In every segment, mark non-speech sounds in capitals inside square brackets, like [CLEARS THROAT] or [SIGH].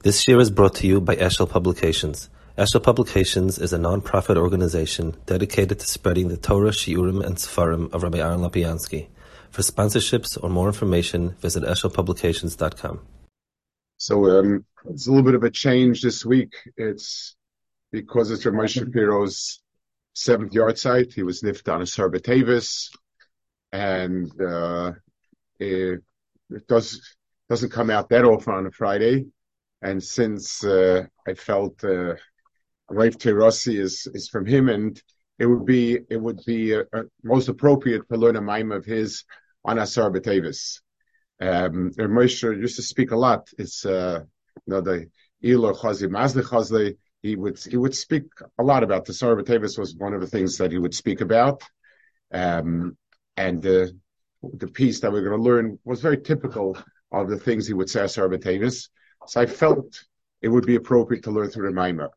This year is brought to you by Eshel Publications. Eshel Publications is a non-profit organization dedicated to spreading the Torah, Shiurim, and Sefarim of Rabbi Aaron Lapiansky. For sponsorships or more information, visit eshelpublications.com. So um, it's a little bit of a change this week. It's because it's Rav Moshe Shapiro's seventh yahrzeit. He was nift on a Sarbat and uh, it, it does doesn't come out that often on a Friday. And since uh, I felt uh, Raif Terossi is is from him, and it would be it would be uh, uh most appropriate to learn a mime of his on Asar B'Tevis. Um, Moshe used to speak a lot. It's uh, you know the Ilo Mazli Chazli. He would he would speak a lot about the Asar B'Tevis was one of the things that he would speak about. Um, and the the piece that we're going to learn was very typical of the things he would say Asar B'Tevis. So I felt it would be appropriate to learn through the Maimah.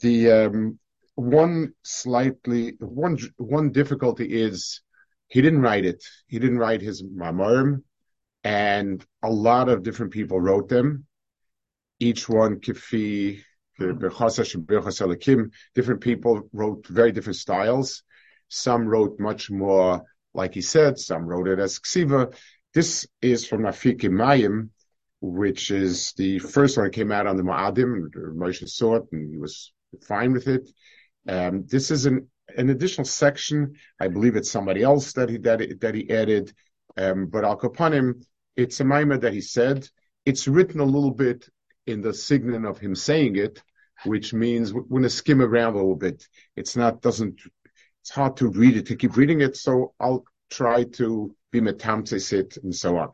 The um, one slightly one one difficulty is he didn't write it. He didn't write his Mamarim, and a lot of different people wrote them. Each one kifi different people wrote very different styles. Some wrote much more, like he said. Some wrote it as ksiva. This is from Afikei Mayim, which is the first one that came out on the Ma'adim. Moshe saw it and he was fine with it. Um, this is an, an additional section. I believe it's somebody else that he, that, that he added. Um, but Al Kapanim, it's a mimer that he said. It's written a little bit in the signet of him saying it, which means we're going to skim around a little bit. It's not, doesn't, it's hard to read it, to keep reading it. So I'll try to be metamtes it and so on.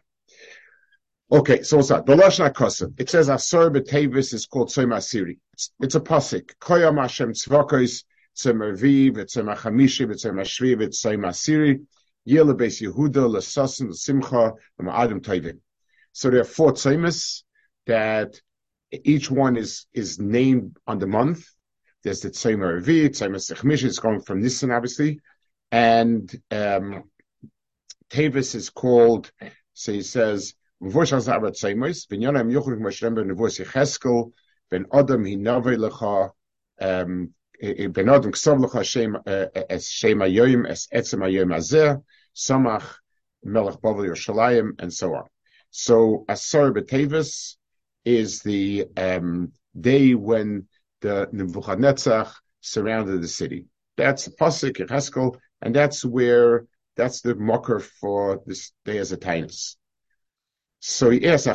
Okay, so what's that? The Lashon HaKosim. It says Asur B'Tevis is called Soim Asiri. It's, a pasuk. Koyam Hashem Tzvokos Tzem Aviv, Tzem Achamishi, Tzem Ashvi, Tzem Asiri, Yele Beis Yehuda, L'Sasim, L'Simcha, L'Ma'adim Tovim. So there are four Tzemis that each one is, is named on the month. There's the Tzem Aviv, Tzem Achamishi, it's going from Nisan, obviously. And, um, Tevis is called, so he says, V'vosh az arat seimos, ben yonam mashrem ben nevos yecheskel, ben adam hinave lecha, um, ben adam ksav lecha shem, es shem ayoyim, es etzem ayoyim azeh, samach melech bavel Yerushalayim, and so on. So Asar B'Tevis is the um, day when the Nebuchadnezzar surrounded the city. That's the pasuk Yecheskel, and that's where that's the mocker for this day as a tainus. So he asks,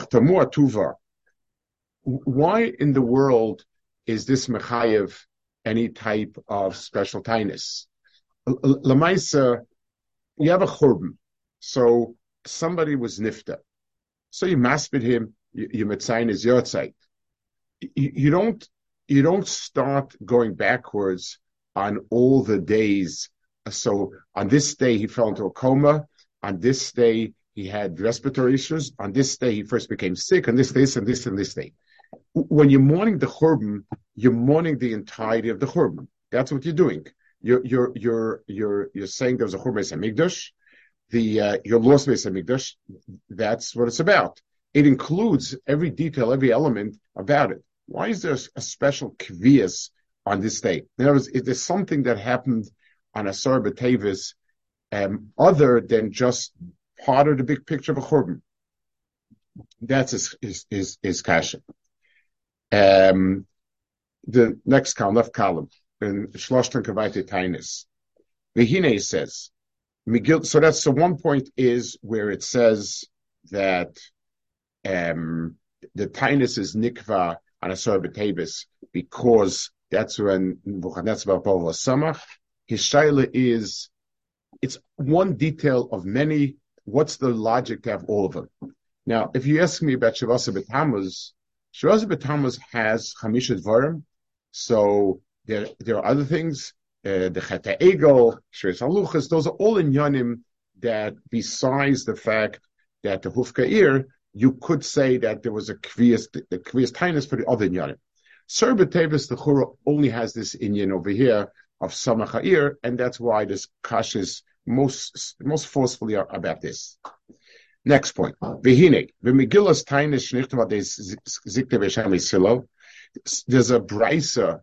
why in the world is this Mechayev any type of special tinus? Lamaisa, you have a churban. So somebody was nifta. So you maspid him, you, you is yortzeit. You, you don't, you don't start going backwards on all the days. So on this day he fell into a coma. On this day he had respiratory issues. On this day, he first became sick. On this, this, and this, and this day. When you're mourning the churban, you're mourning the entirety of the churban. That's what you're doing. You're you're you're you're you're saying there's a churban Hamikdash. The uh, your lost Beis Hamikdash. That's what it's about. It includes every detail, every element about it. Why is there a special kvias on this day? In other words, is there something that happened on Asar B'Tevis um, other than just part of the big picture of a churban. That's his, his, his, his kasha. Um, the next column, left column, in Shloshtan Kavaiti Tainis. Vihine says, Miguel, so that's the one point is where it says that um, the Tainus is Nikva on a Sorbatabis because that's when was Samach. His Shaila is, it's one detail of many what's the logic to have all of them? Now, if you ask me about Shavasa B'Tamuz, Shavasa B'Tamuz has Chamisha Dvarim, so there, there are other things, uh, the Cheta Egel, Shreis Haluchas, those are all in Yanim that besides the fact that the Hufka'ir, you could say that there was a Kviyas, the Kviyas Tainus for the other Yanim. Sir B'Tevis, the Chura only has this Inyan over here of Samacha'ir, and that's why this Kash is most most forcefully about this. Next point. Vihine, v'megillas v'shem silo. There's a brisa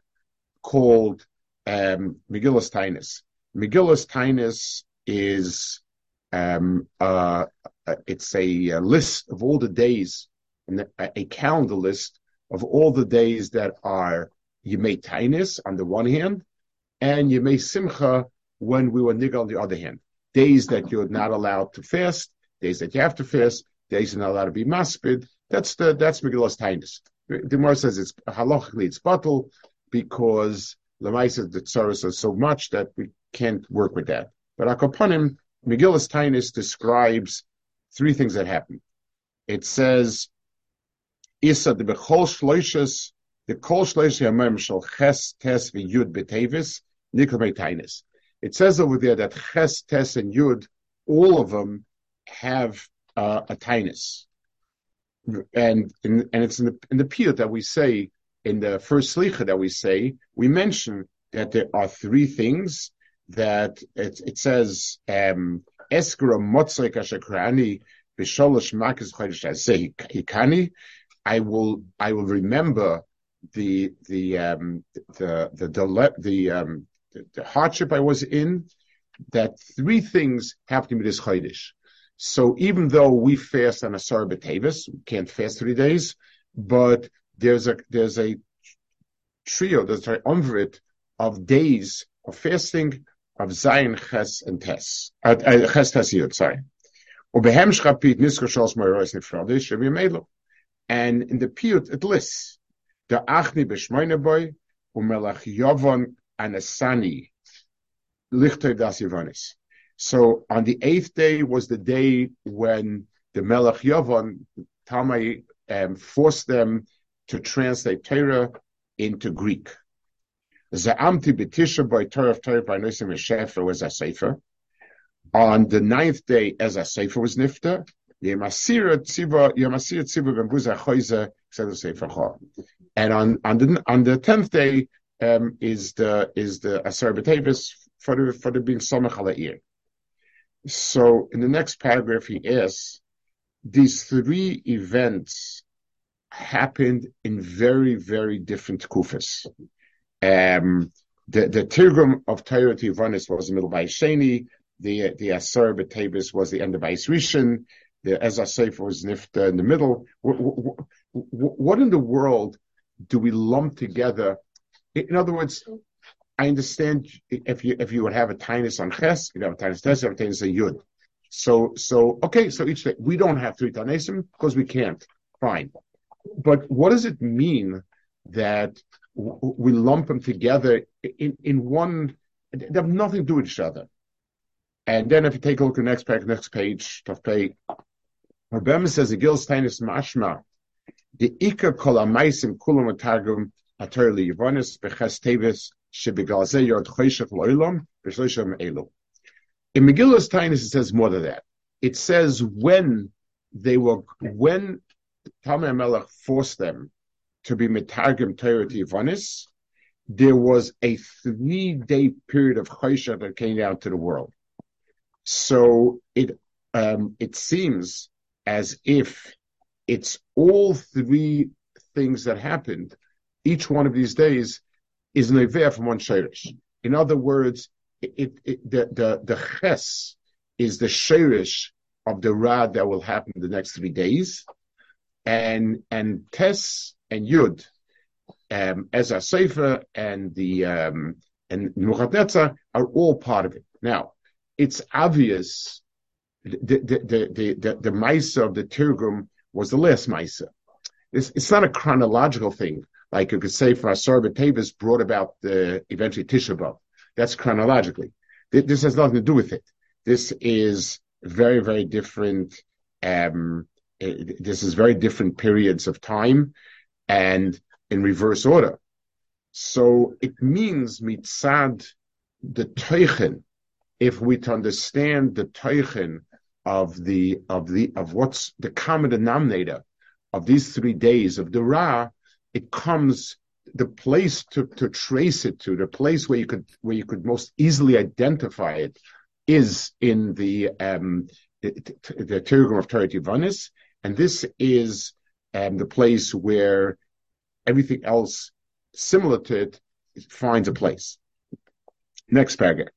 called um, Megillas Tainis. Megillas Tainis is um, uh, it's a, a, list of all the days, a calendar list of all the days that are Yemei Tainis on the one hand, and Yemei Simcha when we were Nigga on the other hand. Days that you're not allowed to fast, days that you have to fast, days you're not allowed to be maspid. That's the that's Megillas Tainis. The Gemara says it's halachically it's bottle because Lamaisa the tsaras are so much that we can't work with that. But Akopanim, Megillas Tainis describes three things that happen. It says, Isa the Bechol Shloishes, the Kol Shloishes Yamim Shal Ches Tes Yud Betevis, Nikolmei Tainis. It says over there that Ches, Tes, and Yud, all of them have uh, a Tainis. And, and, and it's in the, in the piyut that we say, in the first slicha that we say, we mention that there are three things that it, it says, um, Eskra motzai kashakrani b'sholosh makas chodesh hikani. I will, I will remember the, the, um, the, the, the, the, um, the, the hardship I was in, that three things have to be this chodesh. So even though we fast on a Sarah B'Tavis, we can't fast three days, but there's a, there's a trio, there's a umvrit of days of fasting of Zion, Ches, and Tes. Uh, uh, Ches, Tes, Yud, sorry. And in the piyut, it lists, the achni b'shmoine boy, umelach yovon anasani, lichtoi das Yavonis. So on the eighth day was the day when the Melech Yavon, Talmai, um, forced them to translate Torah into Greek. Za'amti b'tisha by Torah Torah by Nisim Shefer was a sefer. On the ninth day, as a sefer was nifta, choize said sefer. And on on the on the tenth day um, is the is the Asar B'Tevis for the for the being Samach Ala'ir. So in the next paragraph, he asks, these three events happened in very, very different kufas. Um, the, the Tirgum of Torah Tivanis was the middle by Sheni, the, the Asar B'Tabis was the end of Rishon, the Ezra Sefer was Nifta in the middle. What, what, what in the world do we lump together? In other words, I understand if you if you would have a tinus on ches, you'd have a tinus tes, you have a tinus on yud. So so okay, so each day we don't have three tanesim because we can't. Fine, but what does it mean that w- we lump them together in in one? They have nothing to do with each other. And then if you take a look at the next page, next page, tough. Rebbe says the gil tinus mashma the ikka kol amaisim kulam targum aterli yivonis beches tevis in Megillus Tainus, it says more than that. It says when they were, when Talmai Melech forced them to be Metargim Torah Tivanis, there was a three-day period of Choshev that came down to the world. So it um, it seems as if it's all three things that happened. Each one of these days is neveh from one shirish. In other words, it, it, the, the, the ches is the shirish of the rad that will happen in the next three days. And, and tes and yud, um, a sefer and the, um, and Nebuchadnezzar are all part of it. Now, it's obvious the, the, the, the, the, the Maisa of the Tirgum was the last Maisa. It's, it's not a chronological thing like you could say for Asar B'Tevis brought about the eventually Tisha B'Av. That's chronologically. This has nothing to do with it. This is very, very different. Um, this is very different periods of time and in reverse order. So it means mitzad the teichen, if we to understand the teichen of the of the of what's the common denominator of these three days of the Ra, it comes the place to, to trace it to, the place where you could where you could most easily identify it is in the um, the Tirgum of Torah Tivanis, and this is um, the place where everything else similar to it finds a place. Next paragraph.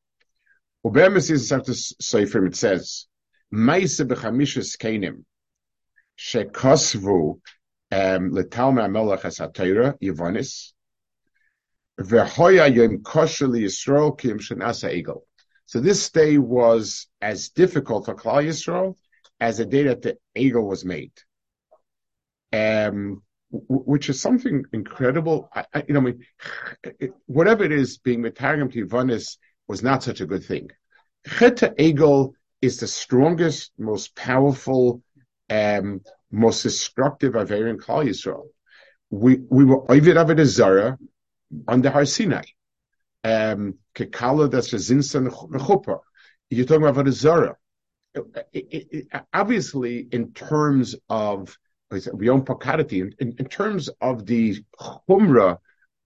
Ubemis is after Seifrim, it says, Maise b'chamishes kenim, shekosvu letalme amelach es ha-Torah, Yevonis, v'hoya yom kosher kim egel. So this day was as difficult for Klal Yisrael as the day that the eagle was made. Um, which is something incredible. I, I, you know, I mean, whatever it is, being Metargim to Yavanis was not such a good thing. Cheta Egel is the strongest, most powerful, um, most destructive Avera in Klal Yisrael. We, we were Ovid Avodah Zara under Har Sinai. Um, Kekala that's a Zinsan. You're talking about Avodah Zara. Obviously, in terms of Yom Pakarati, in, in terms of the Humra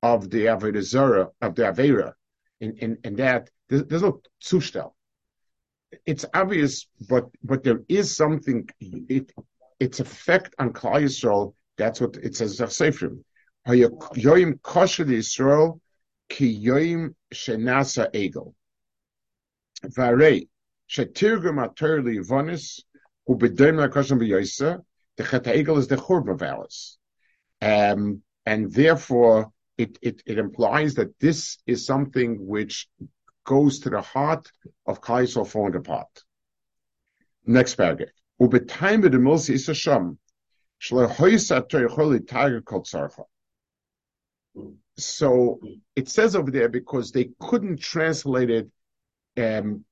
of the Avodah Zara, of the Avera, in, in, in that, there's, there's no Zustel. It's obvious, but, but there is something, it, its effect on Klal Yisrael, that's what it says in Seifrim. Yoim kosher Yisrael ki yoim shenasa egel. Varei, shetirgum ater li vonis, ubedoim la kosher b'yoisa, the Chet Egel is the Churba Valis. Um, and therefore, it, it, it implies that this is something which goes to the heart of Kaisel falling apart. Next paragraph. So it says over there because they couldn't translate it um,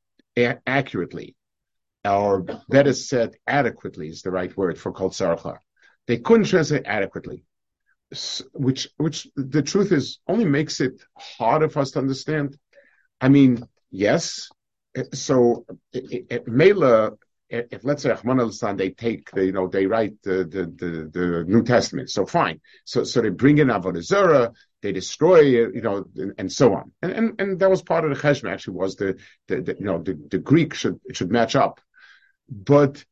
accurately or better said, adequately is the right word for kol tzarcha. They couldn't translate adequately, which, which the truth is only makes it harder for us to understand. I mean, yes. Eh, so, eh, eh, Mela, if let's say Rahman al they take, the, you know, they write the, the, the, the, New Testament. So fine. So, so they bring in Avodah Zarah, they destroy, you know, and, and, so on. And, and, and that was part of the cheshma actually was the, the, the you know, the, the Greek should, should match up. But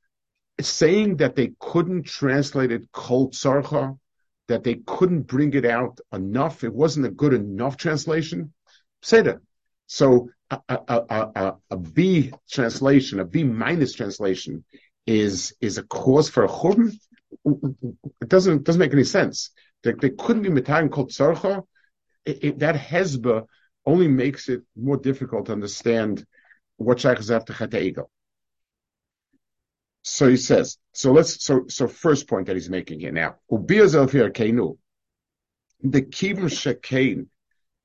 saying that they couldn't translate it kol tzarcha, that they couldn't bring it out enough, it wasn't a good enough translation, say that. So a, a, a, a B translation, a B minus translation is, is a cause for a churban. It doesn't, doesn't make any sense. They, they couldn't be mitayin kol tzarcha. That hezba only makes it more difficult to understand what shaykh is after chata so he says, so let's, so, so first point that he's making here now. The kivim shekain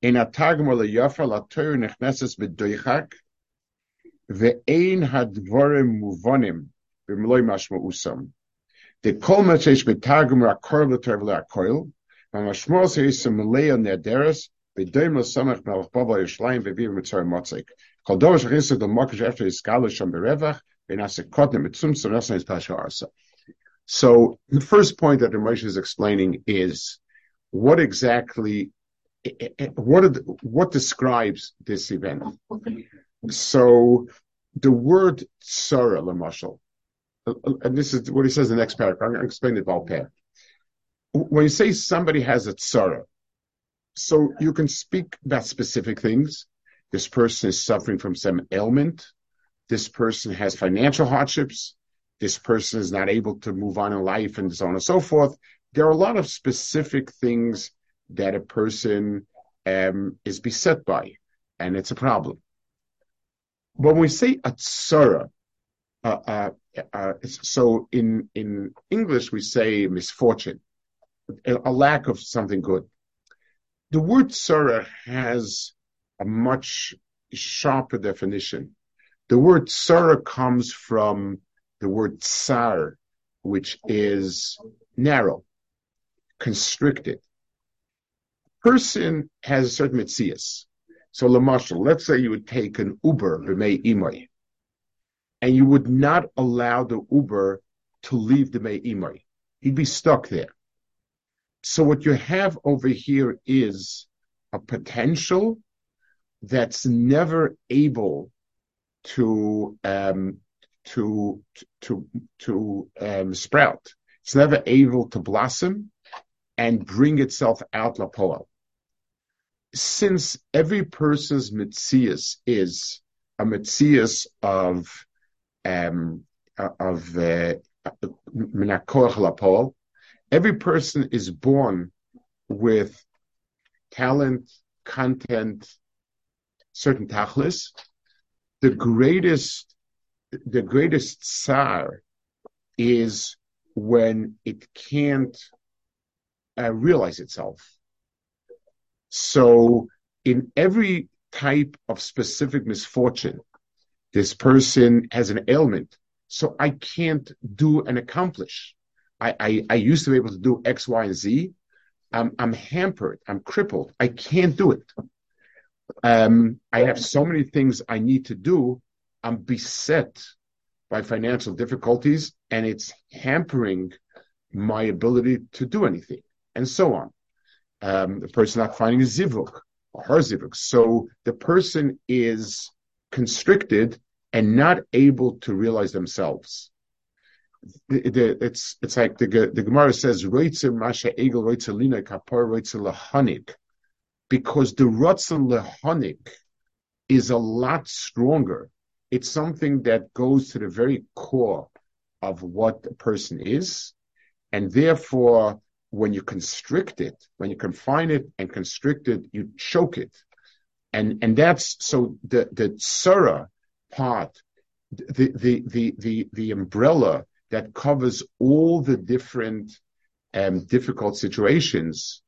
in a tagma leyafa la toyer nechneses b'doichak ve'ein hadvorim muvonim b'mloi mashma usam. The kol machesh b'tagma rakor v'toyer v'la'akoil v'mashmor se'isam leya nederes b'doim l'samach melech bava yishlayim v'vir mitzar motzik. Kol b'revach so the first point that the Moshe is explaining is what exactly, what, the, what describes this event. So the word Sarah, Lamashal, and this is what he says in the next paragraph. I'm going to explain it all pair. When you say somebody has a tsara, so you can speak about specific things. This person is suffering from some ailment this person has financial hardships, this person is not able to move on in life, and so on and so forth. There are a lot of specific things that a person um, is beset by, and it's a problem. When we say a tsara, uh, uh, uh, so in in English we say misfortune, a, a lack of something good. The word tsara has a much sharper definition. The word tsara comes from the word tsar, which is narrow, constricted. Person has a certain mitzias. So, Lamashal, let's say you would take an ubar b'mei imay, and you would not allow the ubar to leave the mei imay. He'd be stuck there. So what you have over here is a potential that's never able to um, to to to um, sprout. It's never able to blossom and bring itself out lapoel. Since every person's mitzias is a mitzias of um, of uh, every person is born with talent, content, certain tachlis. The greatest, the greatest tsar is when it can't uh, realize itself. So in every type of specific misfortune, this person has an ailment. So I can't do and accomplish. I, I, I used to be able to do X, Y, and Z. I'm, I'm hampered. I'm crippled. I can't do it. Um, I have so many things I need to do. I'm beset by financial difficulties and it's hampering my ability to do anything and so on. Um, the person not finding a zivuk or her zivuk. So the person is constricted and not able to realize themselves. The, the, it's it's like the the Gemara says, "Roitzer masha egel lina kapar lahanik because the Ratzon Lehonik is a lot stronger. It's something that goes to the very core of what a person is. And therefore, when you constrict it, when you confine it and constrict it, you choke it. And, and that's, so the, the tsara part, the, the, the, the, the umbrella that covers all the different um, difficult situations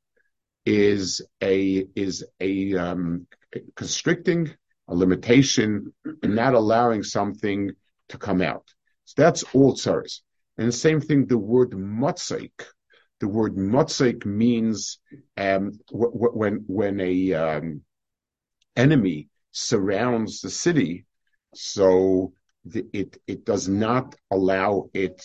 is a is a um, constricting, a limitation, and not allowing something to come out. So that's all tsaris. And the same thing, the word motzik. The word motzik means um, when when a um, enemy surrounds the city, so the, it it does not allow it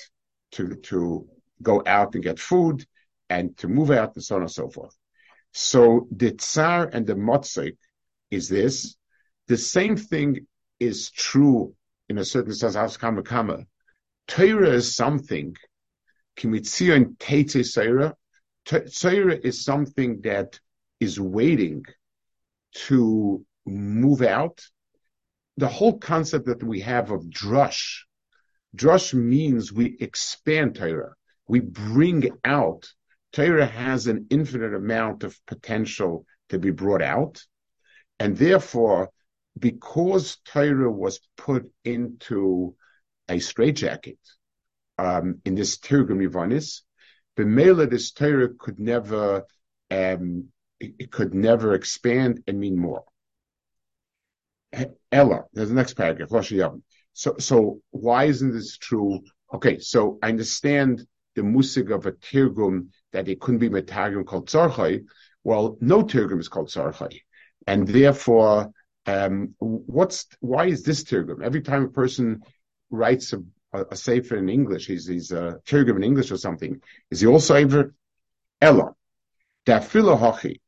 to to go out and get food and to move out and so on and so forth. So the tsar and the motzik is this. The same thing is true in a certain sense. Kama kama. Torah is something. Kimitzion teite Torah. Torah is something that is waiting to move out. The whole concept that we have of drush, drush means we expand Torah. We bring out Torah has an infinite amount of potential to be brought out. And therefore, because Torah was put into a straitjacket um, in this Tirgum Yivanis, B'mela this Torah could never um, it, could never expand and mean more. Ella, there's the next paragraph. So, so why isn't this true? Okay, so I understand the musig of a tirgum that it couldn't be metagum called tzarchai. Well, no tirgum is called tzarchai, and therefore, um, what's why is this tirgum? Every time a person writes a, a, a sefer in English, he's a tirgum in English or something. Is he also ever ella? Da hochi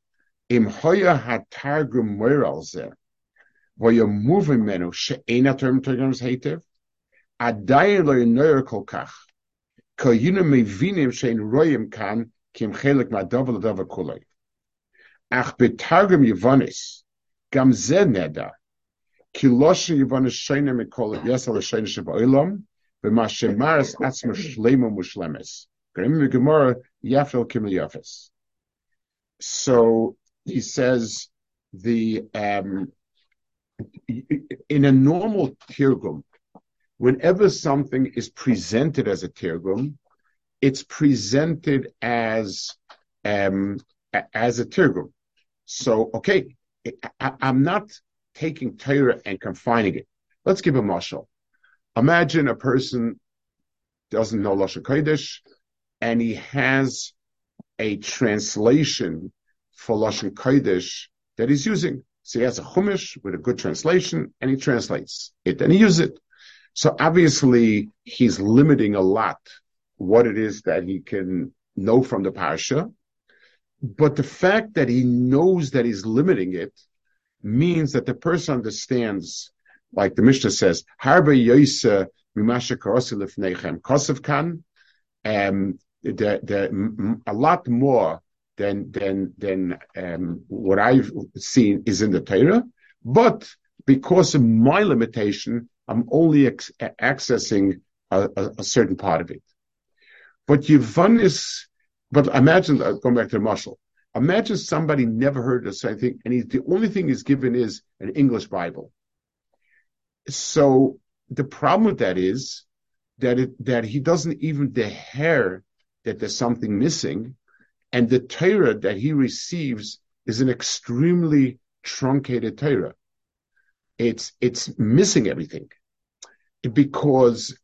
im hoya hatargum moral ze, voya moving menu she'ena term tirgums heitev, adayin lo yinoyer kol kach. Koyinu mevinim shein royim kan kim chelik ma'davar l'davar kulei. Ach betargum yivonis gam ze neda ki loshin yivonis sheina mikol yesel sheina sheba'olam So he says the um, in a normal tirgum, whenever something is presented as a tirgum, it's presented as um, as a tirgum. So, okay, I, am not taking Torah and confining it. Let's give a mashal. Imagine a person doesn't know Lashon Kodesh, and he has a translation for Lashon Kodesh that he's using. So he has a chumash with a good translation, and he translates it, and he uses it. So obviously he's limiting a lot what it is that he can know from the parsha. But the fact that he knows that he's limiting it means that the person understands, like the Mishnah says, Harba Yoisa mimasha kan, um, the, the, a lot more than than than um, what I've seen is in the Torah, but because of my limitation, I'm only accessing a, a, a, certain part of it. But Yavanis, but imagine uh, going back to the muscle. Imagine somebody never heard of something, and he, the only thing he's given is an English Bible. So the problem with that is that it, that he doesn't even dare that there's something missing, and the Torah that he receives is an extremely truncated Torah. It's it's missing everything because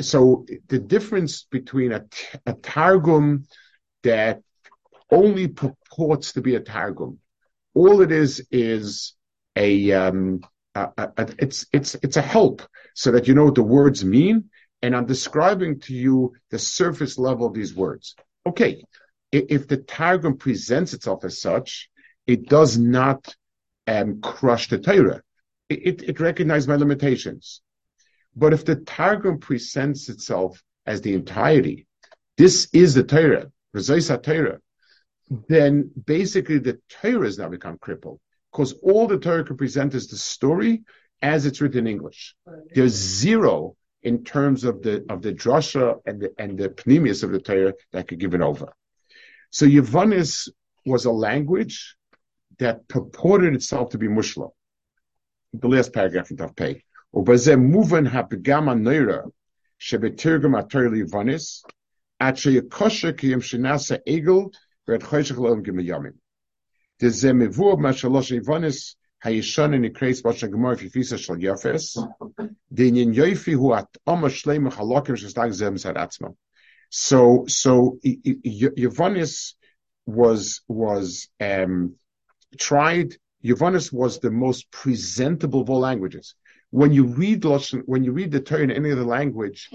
so the difference between a, a targum that only purports to be a targum, all it is is a, um, a, a, it's it's it's a help so that you know what the words mean, and I'm describing to you the surface level of these words. Okay, if the Targum presents itself as such, it does not um, crush the Torah. It, it, recognizes my limitations. But if the Targum presents itself as the entirety, this is the Torah, Torah, then basically the Torah has now become crippled because all the Torah can present is the story as it's written in English. There's zero in terms of the of the drasha and the and the pneumius of the Torah that could give it over. So Yavanis was a language that purported itself to be Mushla. The last paragraph in Tav Pei. ובזה מובן הפגם הנוירה שבתרגום התור ליבוניס, עד שיקושר כי אם שנעשה עגל ואת חושך So, so was, was, um, tried. Yavonis was the most presentable of all languages. When you read when you read the Torah in any other language,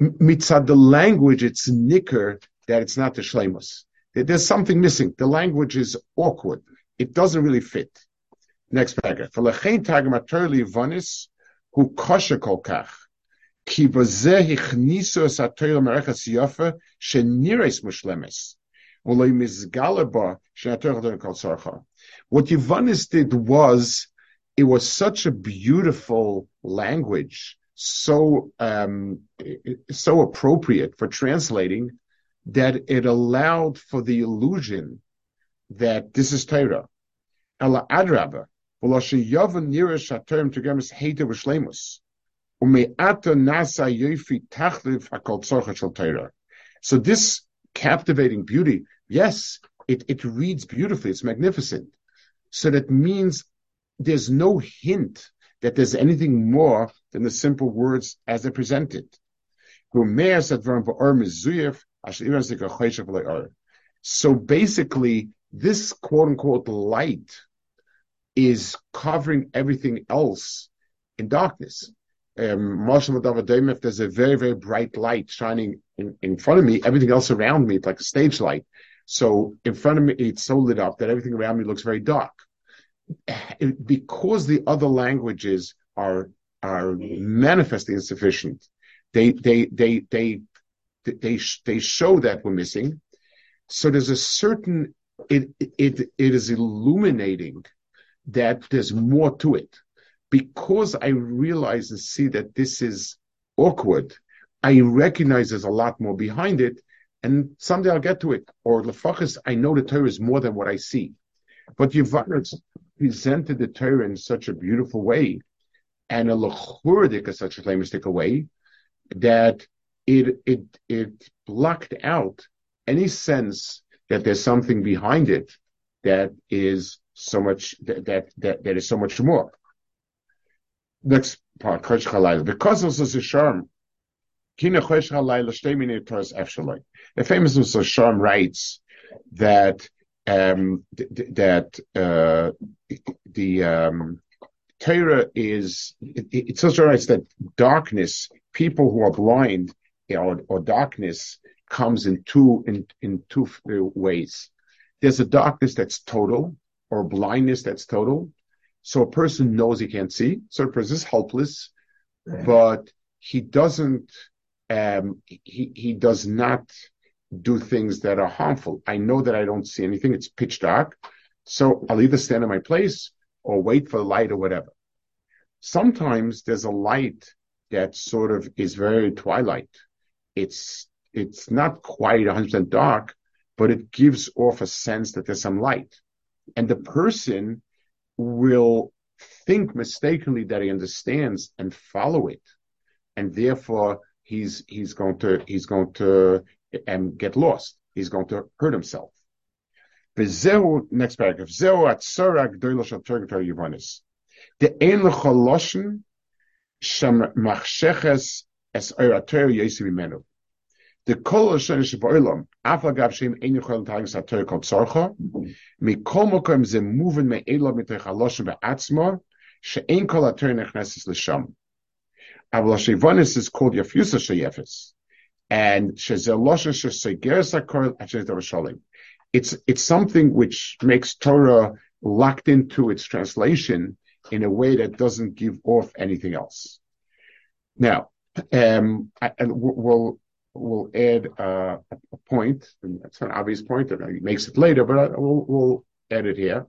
mitzad the language, it's nicker that it's not the shlemos. There's something missing. The language is awkward. It doesn't really fit. Next paragraph. What Yvonis did was, it was such a beautiful language, so um, so appropriate for translating that it allowed for the illusion that this is Torah. Ela adraba, v'lo sheyavan nira shaterm tegemis heiter v'shlemus. So this captivating beauty, yes, it, it reads beautifully, it's magnificent. So that means there's no hint that there's anything more than the simple words as they're presented. So basically, this quote unquote light is covering everything else in darkness um, if there's a very, very bright light shining in, in front of me, everything else around me, it's like a stage light. So in front of me, it's so lit up that everything around me looks very dark. Because the other languages are, are manifestly insufficient, they, they, they, they, they, they show that we're missing. So there's a certain, it, it, it is illuminating that there's more to it because I realize and see that this is awkward, I recognize there's a lot more behind it, and someday I'll get to it. Or lefachas, I know the Torah is more than what I see. But Yavaritz presented the Torah in such a beautiful way, and a lechuridik is such a famous way, that it it it blocked out any sense that there's something behind it that is so much that that that, that is so much more next part. Because this is a Efshalai. The famous Mr. Sharm writes that, um, th- that, uh, the, um, Torah is, it, it also writes that darkness, people who are blind, or, or darkness comes in two, in, in two ways. There's a darkness that's total, or blindness that's total, so a person knows he can't see. So a person is helpless, but he doesn't, um, he, he does not do things that are harmful. I know that I don't see anything. It's pitch dark. So I'll either stand in my place or wait for the light or whatever. Sometimes there's a light that sort of is very twilight it's it's not quite 100% dark, but it gives off a sense that there's some light. And the person will think mistakenly that he understands and follow it. And therefore he's, he's going to, he's going to and get lost. He's going to hurt himself. Next paragraph. The es eure Teure Jesu imenu. The kol asher sheboilam, af agav shem ein Chol tagen sa Teure kol tzorcha, mi kol mokom ze muven me elo mit tech aloshem She she'en kol ha-Teure nechnesis l'sham. Avla shevonis is called Yafusa sheyefes, and shezelosha shesegeres ha-Kor asher Yerushalayim. It's, it's something which makes Torah locked into its translation in a way that doesn't give off anything else. Now, um, and we'll we'll add uh, a point. And it's an obvious point, and he makes it later, but I, we'll we'll add it here.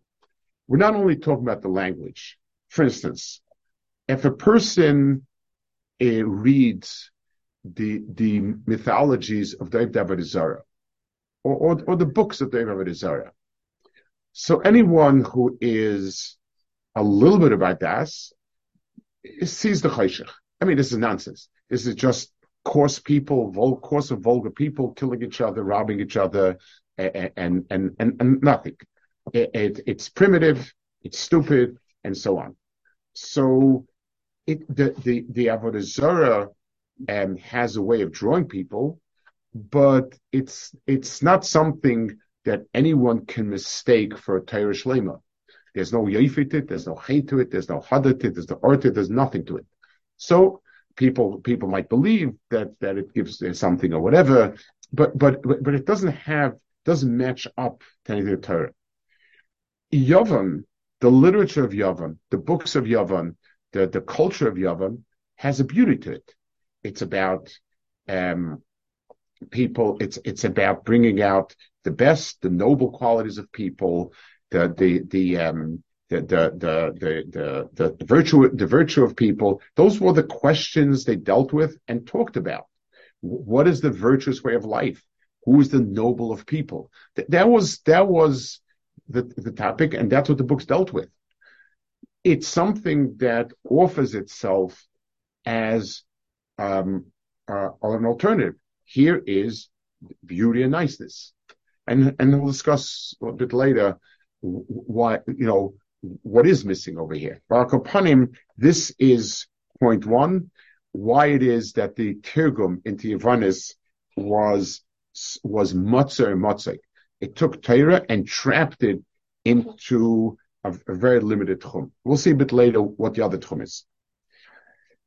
We're not only talking about the language. For instance, if a person uh, reads the the mythologies of David Avodah or, or, or the books of David Avodah So anyone who is a little bit about das sees the chayshich. I mean, this is nonsense. This is just coarse people, vul- coarse of vulgar people killing each other, robbing each other, and and and, and, nothing. It, it, it's primitive, it's stupid, and so on. So, it the the the avodah zarah um, has a way of drawing people but it's it's not something that anyone can mistake for a Torah Shlema. There's no yafit it, there's no hate to it, there's no hadat it, there's no art it, there's nothing to it. So people people might believe that that it gives something or whatever, but but but it doesn't have doesn't match up to anything of Torah. Yavan, the literature of Yavan, the books of Yavan, the the culture of Yavan has a beauty to it. It's about um, people. It's it's about bringing out the best, the noble qualities of people, the the the um, the, the, the, the, virtue, the virtue of people. Those were the questions they dealt with and talked about. What is the virtuous way of life? Who is the noble of people? That was, that was the, the topic and that's what the books dealt with. It's something that offers itself as, um, uh, an alternative. Here is beauty and niceness. And, and we'll discuss a bit later why, you know, what is missing over here. Barak this is point one, why it is that the Tirgum into Yavanis was, was and Matzah. It took Torah and trapped it into a, a, very limited tchum. We'll see a bit later what the other tchum is.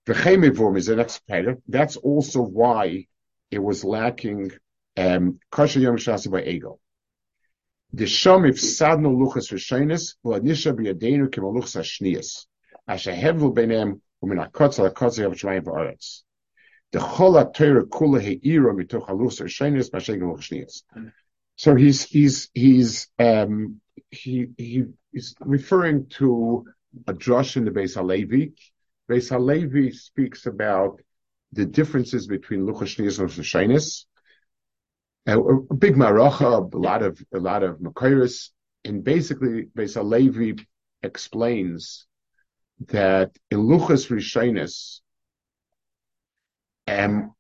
The Chemivum is the next pattern. That's also why it was lacking um, kosher yom shasi by ego. The shom if sadno luchas rishonis v'ladnisha b'yadeinu kimo luchas hashnias. Asher hevel b'neim u'min akotz al akotz yav shmayim v'aretz. The chol ha-Torah kula he'ira mitoch haluchas rishonis b'ashegel luchas So he's, he's, he's, um, he, he is referring to a drush in the Beis Halevi. Beis Halevi speaks about the differences between Luchashnias and Shainis. A, a big maracha, a lot of a lot of Makairis, and basically Beis Levi explains that in Luchas Rishonis, um,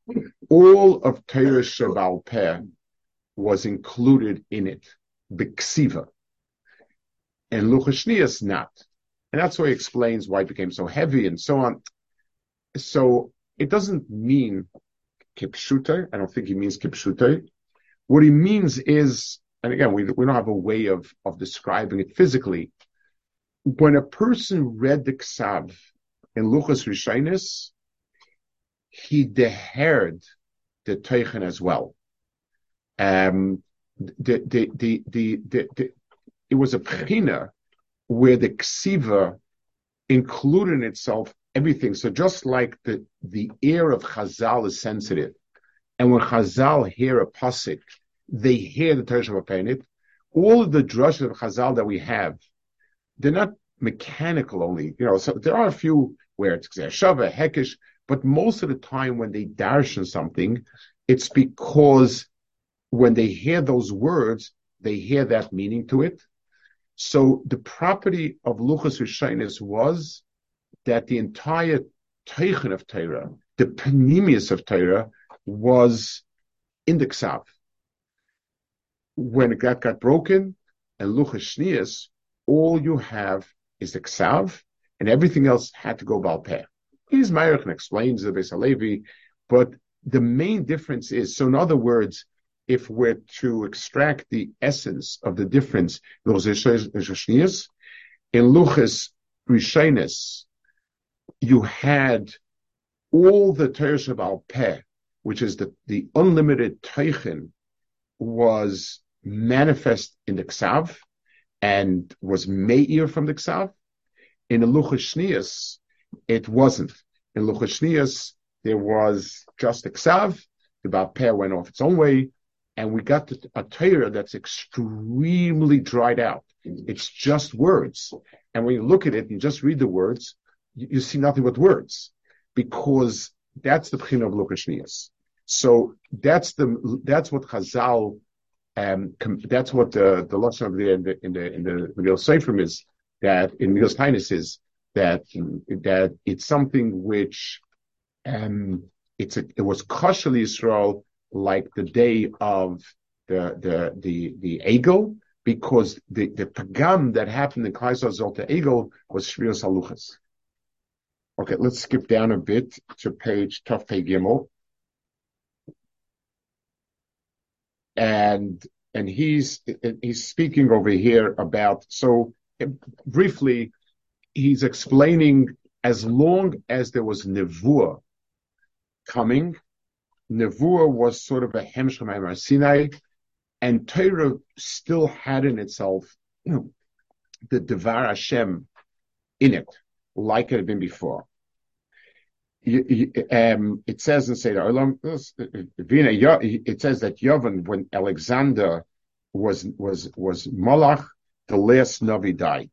all of Torah Shabal Peh was included in it, Biksiva. And Luchashnias not. And that's why he explains why it became so heavy and so on. So it doesn't mean kipshute. I don't think he means kipshute. What he means is, and again, we, we don't have a way of, of describing it physically. When a person read the Ksav in Luchas Rishonis, he dehered the Teichen as well. Um, the, the, the, the, the, it was a pchina where the ksiva included in itself everything. So just like the, the ear of Chazal is sensitive, and when Chazal hear a pasuk, they hear the Torah Shabbat all the drushes of Chazal that we have, they're not mechanical only. You know, so there are a few where it's Shava, Hekesh, but most of the time when they darshan something, it's because when they hear those words, they hear that meaning to it. So the property of Luchas Rishonis was that the entire Teichen of Torah, the Panemius of Torah, was in the Ksav. When that got broken, and Luchas Shnias, all you have is the Ksav, and everything else had to go Balpeh. He's Meirich and explains the Beis Halevi, but the main difference is, so in other words, if we're to extract the essence of the difference, in Luchas Rishonis, you had all the Torah Sheb'al Peh, which is the, the unlimited Teichen, was manifest in the Ksav and was Meir from the Ksav. In the Luchas it wasn't. In Luchas there was just a Ksav, the Baal went off its own way, and we got a Torah that's extremely dried out. It's just words. And when you look at it and just read the words, you, you see nothing but words. Because that's the Pchin of Lukashnias. So that's the, that's what Chazal, um, com, that's what the, the lesson of the, in the, in the, in the Megillah Sefer is, that in Megillah Tainis is, that, that it's something which, um, it's a, it was kosher Israel like the day of the the the the Egel, because the the pagam that happened in Kaisar Zolta Egel was Shvir Saluchas. Okay, let's skip down a bit to page Tuf Gimel. And and he's he's speaking over here about so briefly he's explaining as long as there was nevuah coming Nevuah was sort of a Hemshech Sinai, and Torah still had in itself you [CLEARS THROAT] know, the Devar Hashem in it, like it had been before. Um, it says in Seder Olam, it says that Yovan, when Alexander was was was Malach, the last Navi died.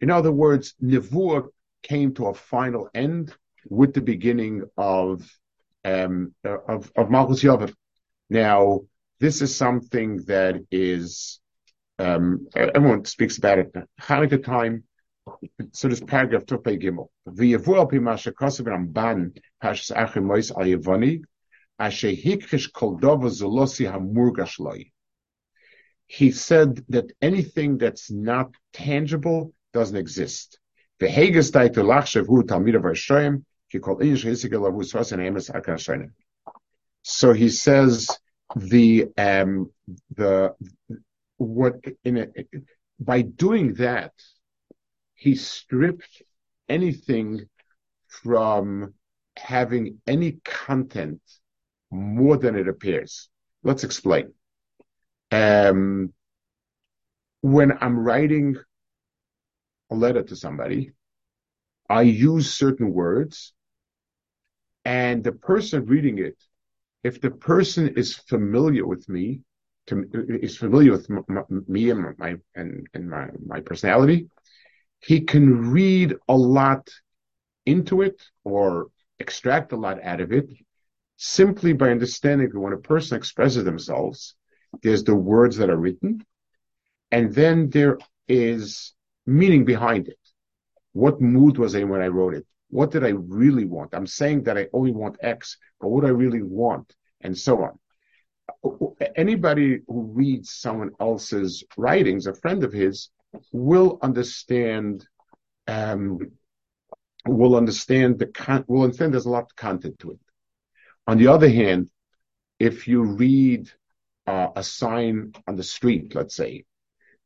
In other words, Nevuah came to a final end with the beginning of um, of, of Malchus Yovel. Now, this is something that is, um, everyone speaks about it. Hanukkah time, so this paragraph Tupei Gimel. V'yavu al pi masha kosev Ramban pashas achim mois al yavoni ashe hikrish kol dova zulosi hamurgash loy. He said that anything that's not tangible doesn't exist. V'heges daitu lachshav hu talmid of Hashem so he says the um, the what in a, by doing that he stripped anything from having any content more than it appears. Let's explain. Um, when I'm writing a letter to somebody, I use certain words and the person reading it, if the person is familiar with me, to, is familiar with m- me and my and, and my, my personality, he can read a lot into it or extract a lot out of it simply by understanding that when a person expresses themselves, there's the words that are written, and then there is meaning behind it. What mood was I in when I wrote it? What did I really want? I'm saying that I only want X, but what I really want, and so on. Anybody who reads someone else's writings, a friend of his, will understand, um, will understand the con- will understand there's a lot of content to it. On the other hand, if you read uh, a sign on the street, let's say,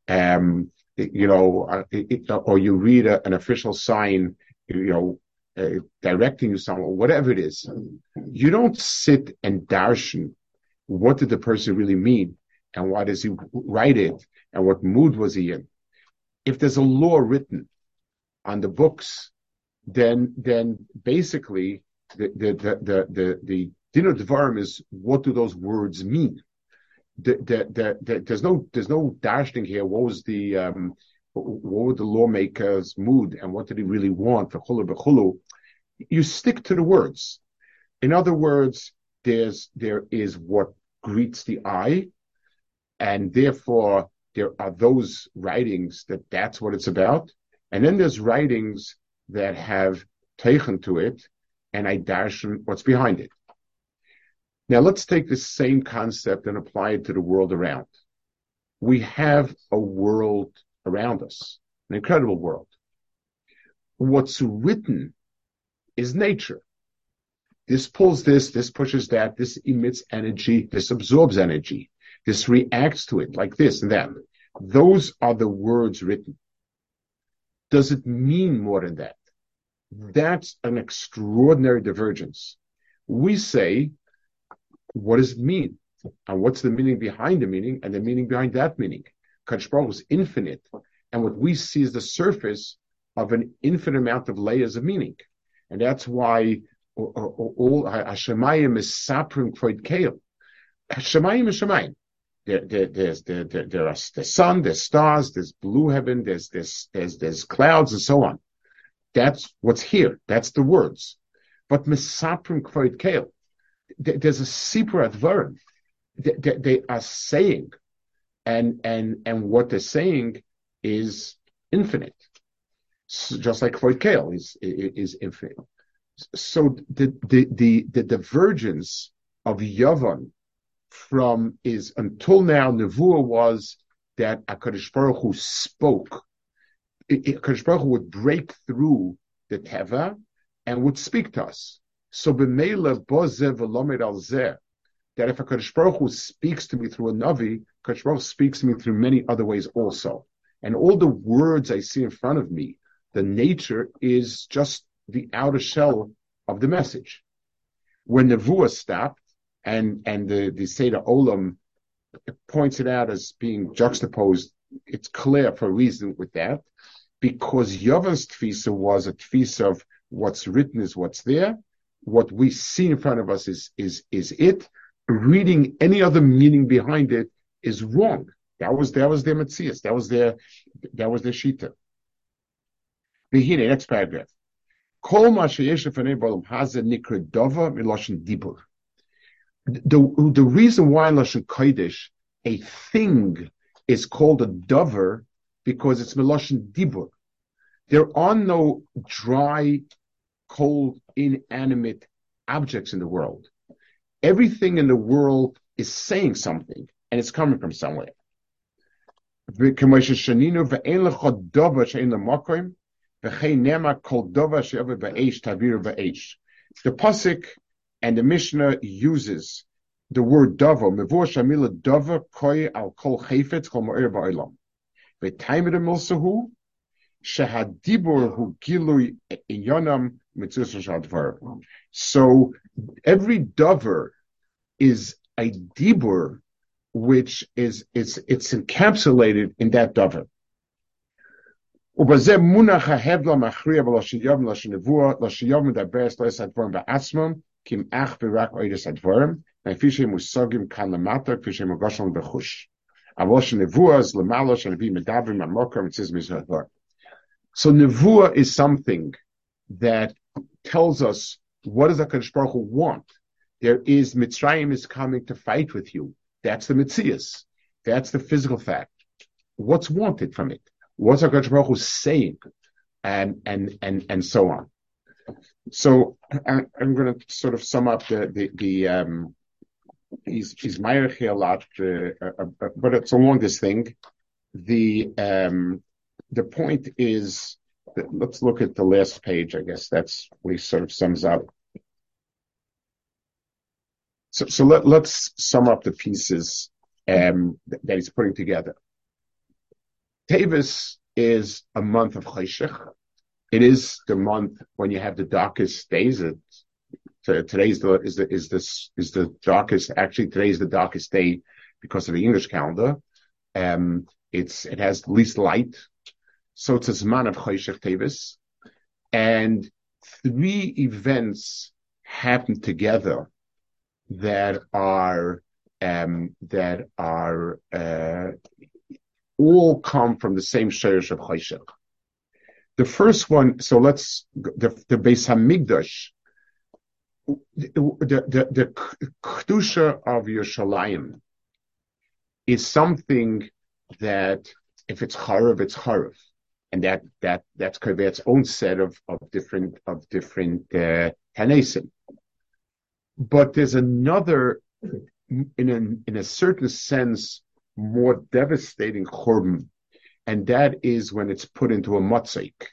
um, you know, uh, it, or you read a, an official sign, you know, uh, directing you somewhere, whatever it is, you don't sit and darshan what did the person really mean and why does he write it and what mood was he in. If there's a law written on the books, then then basically the the the the the, dinner dvarim is what do those words mean? The, the, the, the, there's no there's no dashing here. What was the um, what was the lawmaker's mood and what did he really want? You stick to the words. In other words, there's there is what greets the eye, and therefore there are those writings that that's what it's about, and then there's writings that have taken to it, and I dash what's behind it. Now let's take the same concept and apply it to the world around. We have a world around us, an incredible world. What's written is nature. This pulls this, this pushes that, this emits energy, this absorbs energy, this reacts to it like this and that. Those are the words written. Does it mean more than that? Hmm. That's an extraordinary divergence. We say, what does it mean? And what's the meaning behind the meaning and the meaning behind that meaning? Kadosh is infinite, and what we see is the surface of an infinite amount of layers of meaning, and that's why all Hashemayim is saprim kvoid kale. Hashemayim is Shemayim. There, there, there's there, there, there are the sun, there's stars, there's blue heaven, there's there's there's there's clouds and so on. That's what's here. That's the words. But misaprim kvoid kale. There's a sipur advarim. They, they are saying and and and what they're saying is infinite, so just like kvoid Kale is is infinite. So the the the, the divergence of Yavan from is until now Nevuah was that Hakadosh Baruch Hu spoke. Hakadosh Baruch Hu would break through the teva and would speak to us. So b'meila bozev v'lomed al zeh that if HaKadosh Baruch Hu speaks to me through a Navi, HaKadosh Baruch Hu speaks to me through many other ways also. And all the words I see in front of me, the nature is just the outer shell of the message. When Nevuah stopped, and, and the, the Seder Olam points it out as being juxtaposed, it's clear for a reason with that, because Yavan's tfisa was a tfisa of what's written is what's there, what we see in front of us is, is, is it, reading any other meaning behind it is wrong. That was that was their Matthias. That was their that was their shita. Behine, next paragraph. Kol ma sheyesh balam hazer nikra dova dibur. The the reason why in Lashon Kodesh a thing is called a dover because it's miloshin dibur. There are no dry, cold, inanimate objects in the world everything in the world is saying something and it's coming from somewhere. The pasuk and the Mishnah uses the word dava. Mevor shamila dava koi al kol chayfetz kol ma'ir ba'olam. V'taimed milsahu shehadibur hu gilui inyonam so every dover is a dibur, which is it's it's encapsulated in that dover. ובזה מונח ההבדל המכריע בלשון יום ולשון נבואה, לשון יום מדבר סלס הדברים בעצמם, כי הם אך ורק אוידס הדברים, לפי שהם מושגים כאן למטה, כפי שהם מוגשים בחוש. אבל לשון נבואה זה למעלה שהנביא מדברים עמוקה מצז מזה הדבר. So nevuah is something that tells us what does HaKadosh Baruch Hu want. There is Mitzrayim is coming to fight with you. That's the Mitzias. That's the physical fact. What's wanted from it? What's HaKadosh Baruch Hu saying? And, and, and, and so on. So I, am going to sort of sum up the, the, the, um, he's, he's a lot, uh, uh, uh, but it's along longest thing. The, um, the point is, let's look at the last page. I guess that's he sort of sums up. So, so let, let's sum up the pieces um, that, he's putting together. Teves is a month of Chayshich. It is the month when you have the darkest days. It, today's the is the is this is the darkest. Actually, today is the darkest day because of the English calendar. Um, it's it has least light so it's a Zman of Choshech Teves. And three events happen together that are um, that are uh, all come from the same shayrish of Chayshech. The first one, so let's the the Beis Hamikdash, the the kedusha of Yerushalayim is something that if it's charav, it's charav, and that that that's its own set of of different of different uh. But there's another, in a in a certain sense, more devastating churban, and that is when it's put into a motzik.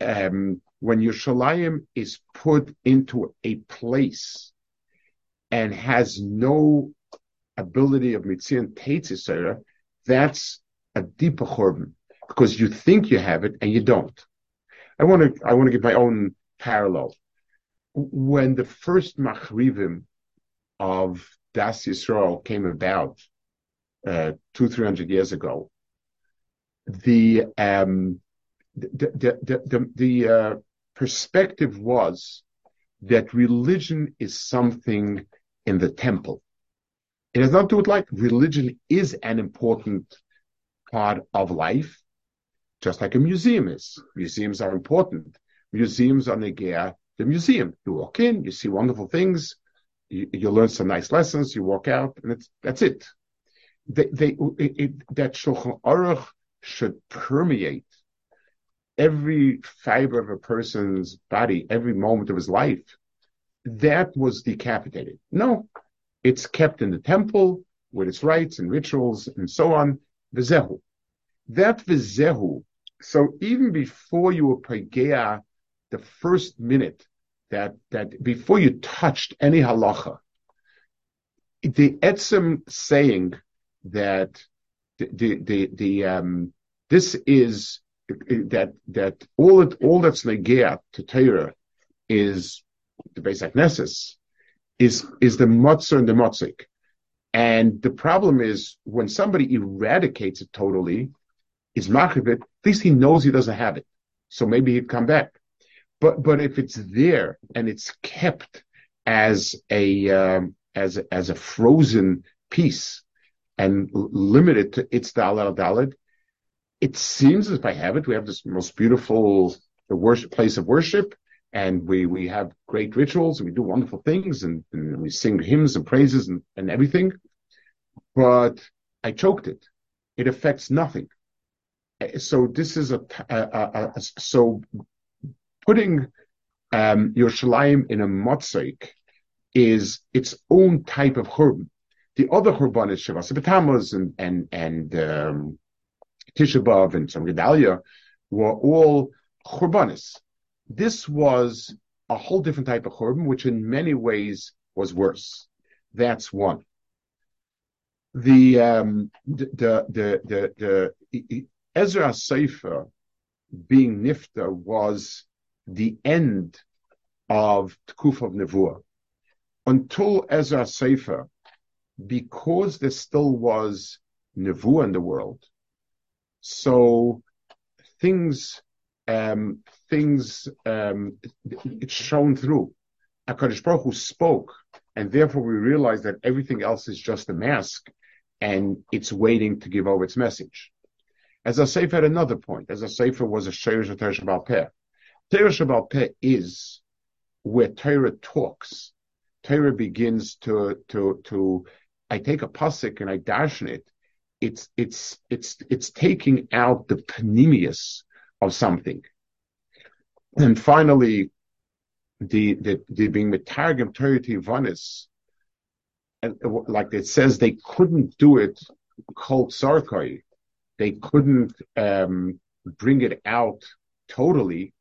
Um, when Yerushalayim is put into a place and has no ability of mitzion teitzisera, that's a deeper churban because you think you have it and you don't. I want to I want to give my own parallel. When the first machrivim of Das Yisrael came about uh, two three hundred years ago, the um, the the the, the, uh, perspective was that religion is something in the temple. It has not to do with life. Religion is an important part of life, just like a museum is. Museums are important. Museums are negea the museum. You walk in, you see wonderful things, you, you learn some nice lessons, you walk out, and that's it. They, they, it, it, that Shulchan Aruch should permeate every fiber of a person's body, every moment of his life. That was decapitated. No, it's kept in the temple with its rites and rituals and so on. Vizehu. That vizehu. So even before you were pagea, the first minute that that before you touched any halacha, the etzem saying that the the the, the um this is that that all it all that's negea to Torah is the basic nessus is is the mutzah and the mutzik. And the problem is when somebody eradicates it totally, is machivit, at least he knows he doesn't have it. So maybe he'd come back. But but if it's there and it's kept as a um, as as a frozen piece and limited to its dalal dalid, it seems as if I have it. We have this most beautiful worship place of worship, and we we have great rituals and we do wonderful things and, and we sing hymns and praises and, and everything but i choked it it affects nothing so this is a, a, a, a so putting um Yerushalayim in a motzik is its own type of churban. The other churban is Shavas B'Tammuz and and and um, and Tzom Gedalia were all churbanis this was a whole different type of churban, which in many ways was worse. That's one. The um, the the the, the, the Ezra Sefer being nifta was the end of Tkuf of Nevuah. Until Ezra Sefer, because there still was Nevuah in the world, so things um, things um, it's shown through. Hakadosh Baruch Hu spoke, and therefore we realize that everything else is just a mask, and it's waiting to give over its message. As a sefer had another point. As a sefer was a shayrish of Torah Sheb'al Peh. Torah Sheb'al Peh is where Torah talks. Torah begins to to to. I take a pasuk and I dash it. It's it's it's it's taking out the panemius of something. And finally, the the, the being metargim Torah and like it says, they couldn't do it called sarkai. They couldn't um, bring it out totally.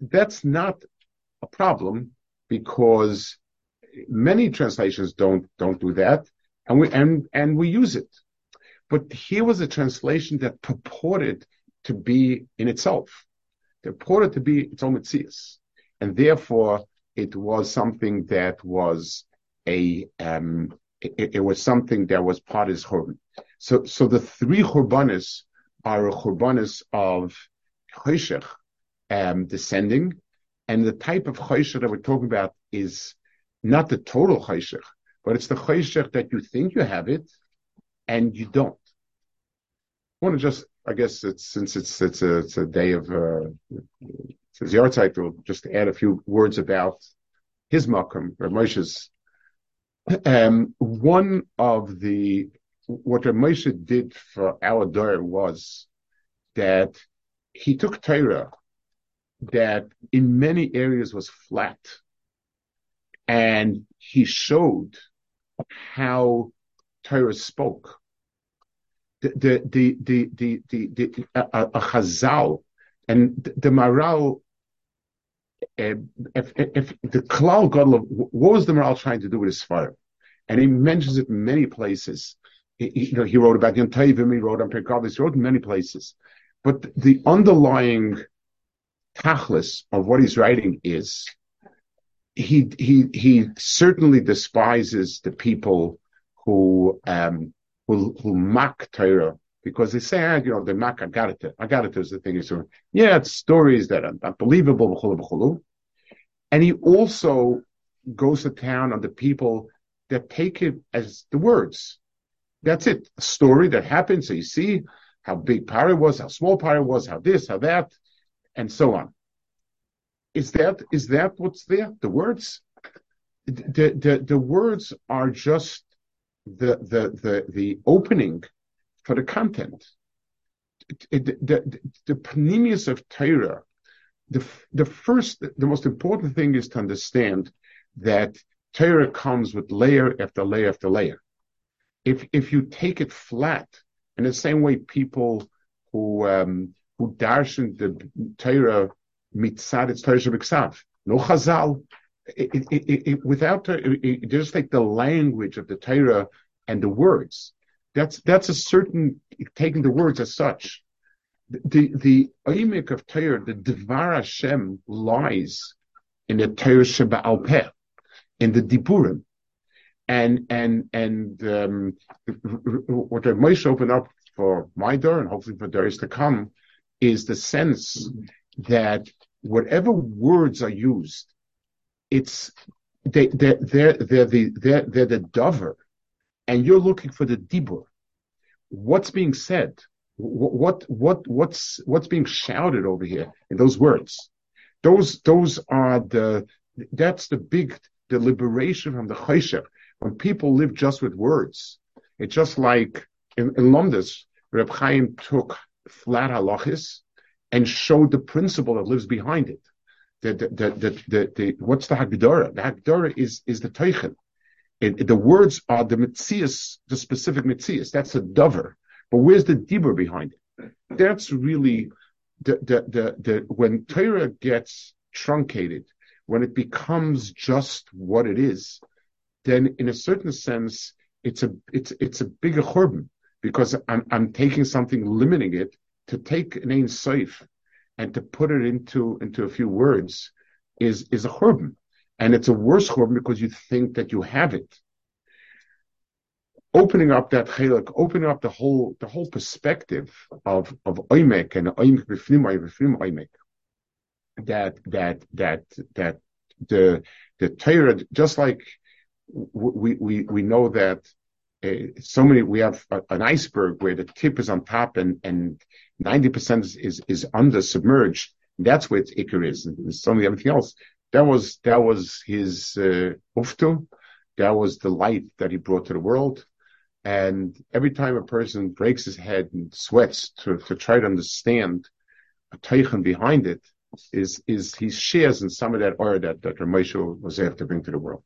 That's not a problem because many translations don't don't do that, and we and and we use it. But here was a translation that purported to be in itself. Purported to be its own mitzias. And therefore, it was something that was a, um, it, it, was something that was part of his churban. So, so the three churbanis are churbanis of Hoshech, um, descending, And the type of chayshach that we're talking about is not the total chayshach, but it's the chayshach that you think you have it and you don't. I want to just, I guess it's, since it's, it's a, it's a day of, uh, it's a Ziyar we'll just add a few words about his makam, Moshe's. Um, one of the, what Moshe did for our door was that he took Torah that in many areas was flat and he showed how Torah spoke. The, the, the, the, the, the, the a, a chazal and the, Maharal. Uh, if, if, the Klal Gadol, what was the Maharal trying to do with his fire? And he mentions it in many places. He, you know, he wrote about Yom Tovim, he wrote on Pirkei Avos, he wrote in many places. But the underlying tachlis of what he's writing is he he he certainly despises the people who um who who mock Torah because they say, ah, you know, they mock Agadah. Agadah is the thing is, yeah, it's stories that are unbelievable, and he also goes to town on the people that take it as the words. That's it. A story that happened. So you see how big Pari was, how small Pari was, how this, how that, and so on. Is that is that what's there? The words, the the the words are just the the the the opening for the content. The the, the panemius of Torah, the the first the most important thing is to understand that Torah comes with layer after layer after layer. If if you take it flat, in the same way people who um, who darshan the Torah mitzad its Torah Shabbat no Chazal, it, it, it, without just like the language of the Torah and the words. That's that's a certain taking the words as such. The the oimik of Torah, the Devar Hashem lies in the Torah Sheba in the Diburim and and and um, what the Moshe opened up for my door and hopefully for days to come is the sense that whatever words are used, it's they they're they're, they're the they're, they're the dover, and you're looking for the dibur. What's being said? What what what's what's being shouted over here in those words? Those those are the that's the big the liberation from the chayshach when people live just with words, it's just like in, in Reb Chaim took flat halachis and showed the principle that lives behind it. The, the, the, the, what's the Hagdara? The Hagdara is, is the Teichen. the words are the mitzias, the specific mitzias. That's a dover. But where's the dibur behind it? That's really the, the, the, the, when Torah gets truncated, when it becomes just what it is, then in a certain sense, it's a it's it's a bigger churban because I'm I'm taking something, limiting it to take an ein safe and to put it into into a few words is is a churban, and it's a worse churban because you think that you have it. Opening up that chelik, opening up the whole the whole perspective of of oimek and oimek b'fnim b'fnim oimek, that that that that the the Torah, just like we, we, we know that uh, so many, we have a, an iceberg where the tip is on top and, and 90% is, is, under submerged. That's where its ikar is. So many everything else. That was, that was his, uh, uftu. That was the light that he brought to the world. And every time a person breaks his head and sweats to, to try to understand a teichen behind it, is, is he shares in some of that aura that, that Ramesha was there to bring to the world.